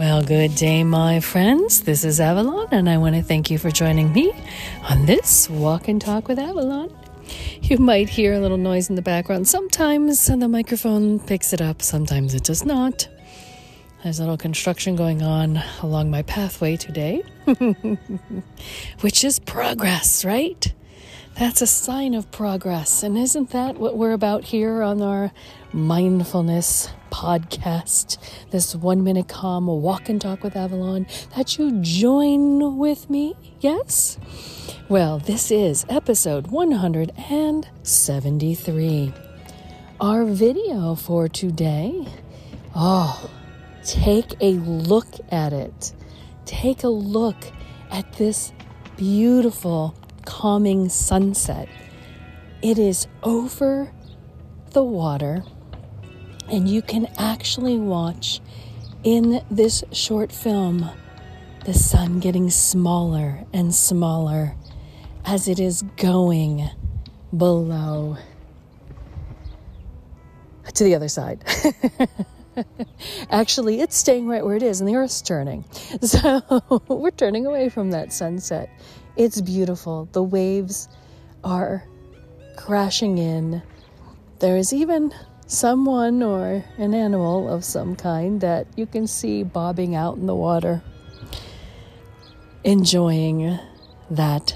Well, good day, my friends. This is Avalon, and I want to thank you for joining me on this Walk and Talk with Avalon. You might hear a little noise in the background. Sometimes the microphone picks it up, sometimes it does not. There's a little construction going on along my pathway today, which is progress, right? That's a sign of progress. And isn't that what we're about here on our mindfulness podcast? This one minute calm walk and talk with Avalon that you join with me? Yes? Well, this is episode 173. Our video for today. Oh, Take a look at it. Take a look at this beautiful, calming sunset. It is over the water, and you can actually watch in this short film the sun getting smaller and smaller as it is going below to the other side. Actually, it's staying right where it is, and the Earth's turning. So we're turning away from that sunset. It's beautiful. The waves are crashing in. There is even someone or an animal of some kind that you can see bobbing out in the water, enjoying that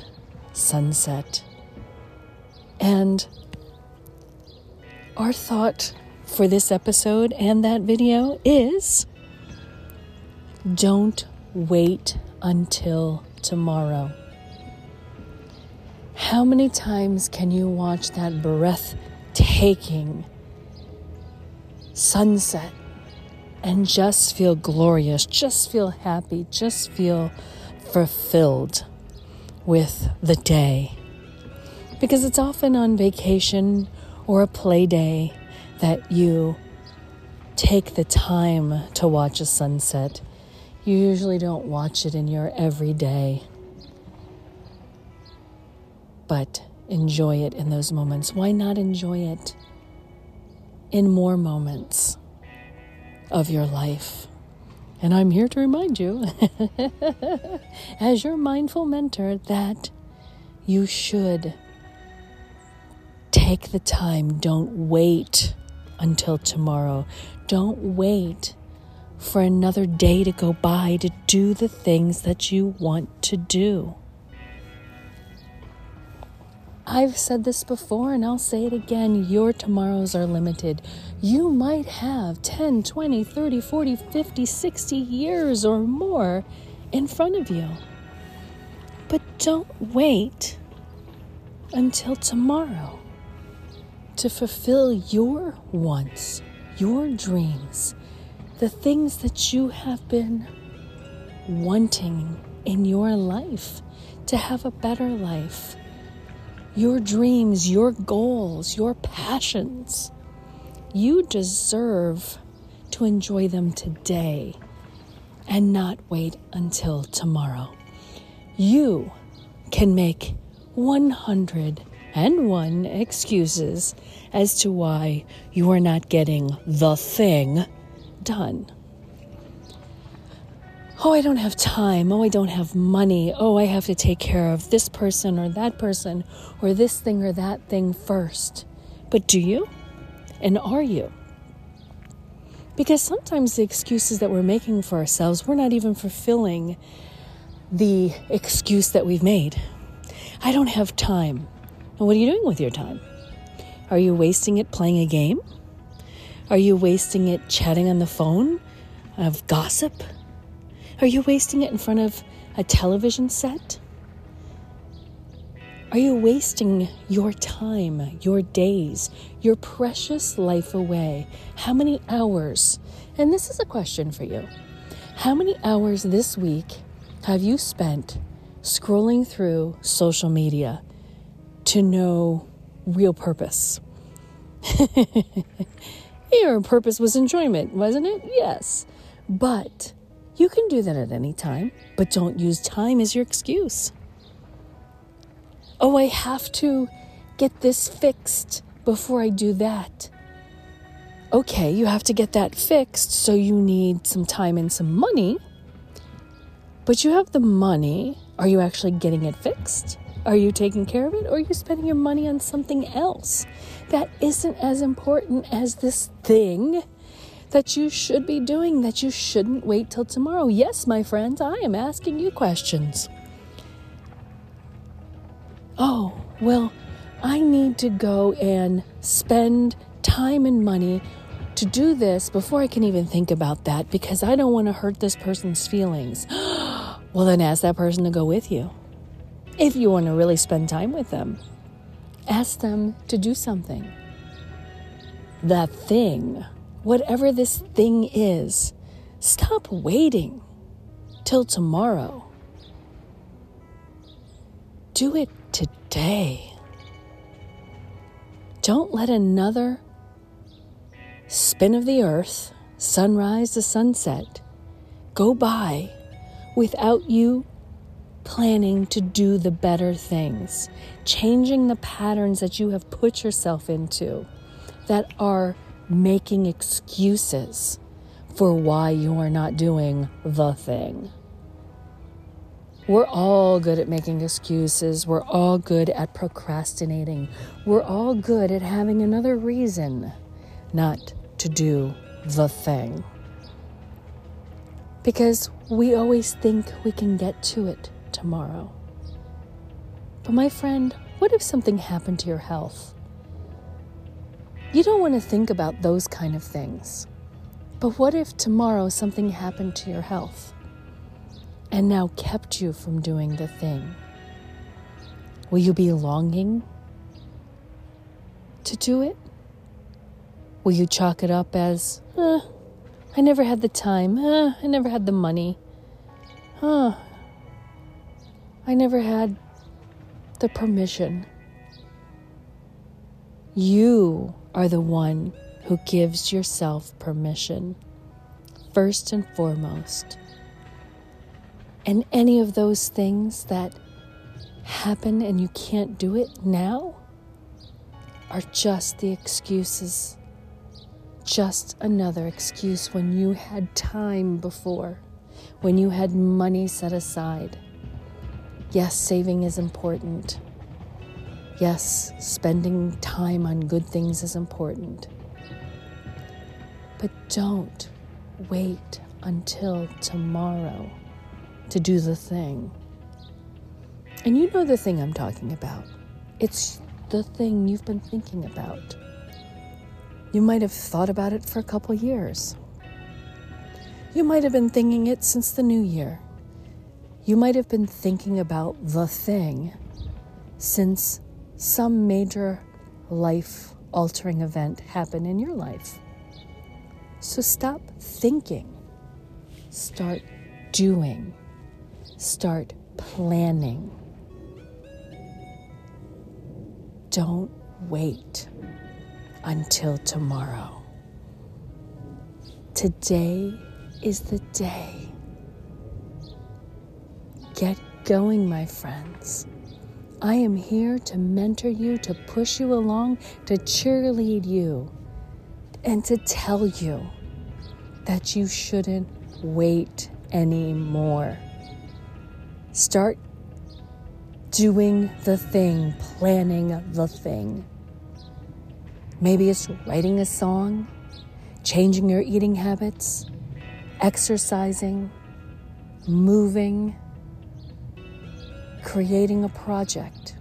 sunset. And our thought for this episode and that video is don't wait until tomorrow. How many times can you watch that breathtaking sunset and just feel glorious, just feel happy, just feel fulfilled with the day? Because it's often on vacation or a play day that you take the time to watch a sunset. You usually don't watch it in your everyday, but enjoy it in those moments. Why not enjoy it in more moments of your life? And I'm here to remind you, as your mindful mentor, that you should take the time. Don't wait until tomorrow. Don't wait for another day to go by to do the things that you want to do. I've said this before and I'll say it again. Your tomorrows are limited. You might have 10, 20, 30, 40, 50, 60 years or more in front of you. But don't wait until tomorrow to fulfill your wants, your dreams, the things that you have been wanting in your life to have a better life. Your dreams, your goals, your passions. You deserve to enjoy them today and not wait until tomorrow. You can make 101 excuses as to why you are not getting the thing done. Oh, I don't have time. Oh, I don't have money. Oh, I have to take care of this person or that person or this thing or that thing first. But do you? And are you? Because sometimes the excuses that we're making for ourselves, we're not even fulfilling the excuse that we've made. I don't have time. And what are you doing with your time? Are you wasting it playing a game? Are you wasting it chatting on the phone of gossip? Are you wasting it in front of a television set? Are you wasting your time, your days, your precious life away? How many hours? And this is a question for you. How many hours this week have you spent scrolling through social media? to no real purpose. Your purpose was enjoyment, wasn't it? Yes. But you can do that at any time, but don't use time as your excuse. Oh, I have to get this fixed before I do that. okay, you have to get that fixed, so you need some time and some money. But you have the money. Are you actually getting it fixed? Are you taking care of it? Or are you spending your money on something else that isn't as important as this thing that you should be doing, that you shouldn't wait till tomorrow? Yes, my friends, I am asking you questions. Oh, well, I need to go and spend time and money to do this before I can even think about that because I don't want to hurt this person's feelings. well, then ask that person to go with you. If you want to really spend time with them, ask them to do something. That thing, whatever this thing is, stop waiting till tomorrow. Do it today. Don't let another spin of the earth, sunrise to sunset, go by without you planning to do the better things, changing the patterns that you have put yourself into that are making excuses for why you are not doing the thing. We're all good at making excuses. We're all good at procrastinating. We're all good at having another reason not to do the thing. Because we always think we can get to it tomorrow. But, my friend, what if something happened to your health? You don't want to think about those kind of things. But what if tomorrow something happened to your health and now kept you from doing the thing? Will you be longing to do it? Will you chalk it up as, eh, I never had the time, eh, I never had the money, huh, I never had the permission. You are the one who gives yourself permission, first and foremost. And any of those things that happen and you can't do it now are just the excuses. Just another excuse when you had time before, when you had money set aside Yes, saving is important. Yes, spending time on good things is important. But don't wait until tomorrow to do the thing. And you know the thing I'm talking about. It's the thing you've been thinking about. You might have thought about it for a couple years. You might have been thinking it since the new year. You might have been thinking about the thing since some major life altering event happen in your life. So stop thinking, start doing, start planning. Don't wait until tomorrow. Today is the day. Get going, my friends. I am here to mentor you, to push you along, to cheerlead you, and to tell you that you shouldn't wait anymore. Start doing the thing, planning the thing. Maybe it's writing a song, changing your eating habits, exercising, moving creating a project.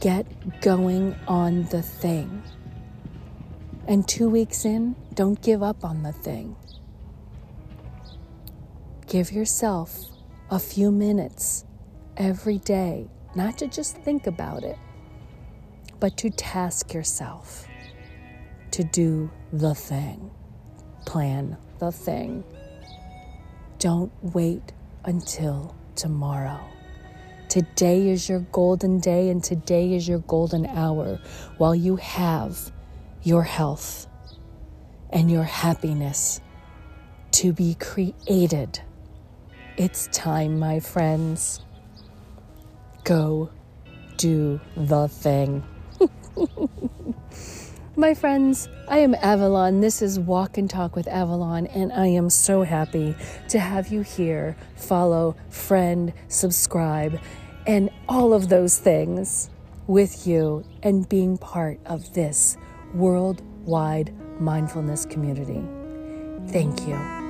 Get going on the thing. And two weeks in, don't give up on the thing. Give yourself a few minutes every day, not to just think about it, but to task yourself to do the thing. Plan the thing. Don't wait until tomorrow. Today is your golden day and today is your golden hour while you have your health and your happiness to be created. It's time, my friends. Go do the thing. My friends, I am Avalon. This is Walk and Talk with Avalon, and I am so happy to have you here. Follow, friend, subscribe, and all of those things with you and being part of this worldwide mindfulness community. Thank you.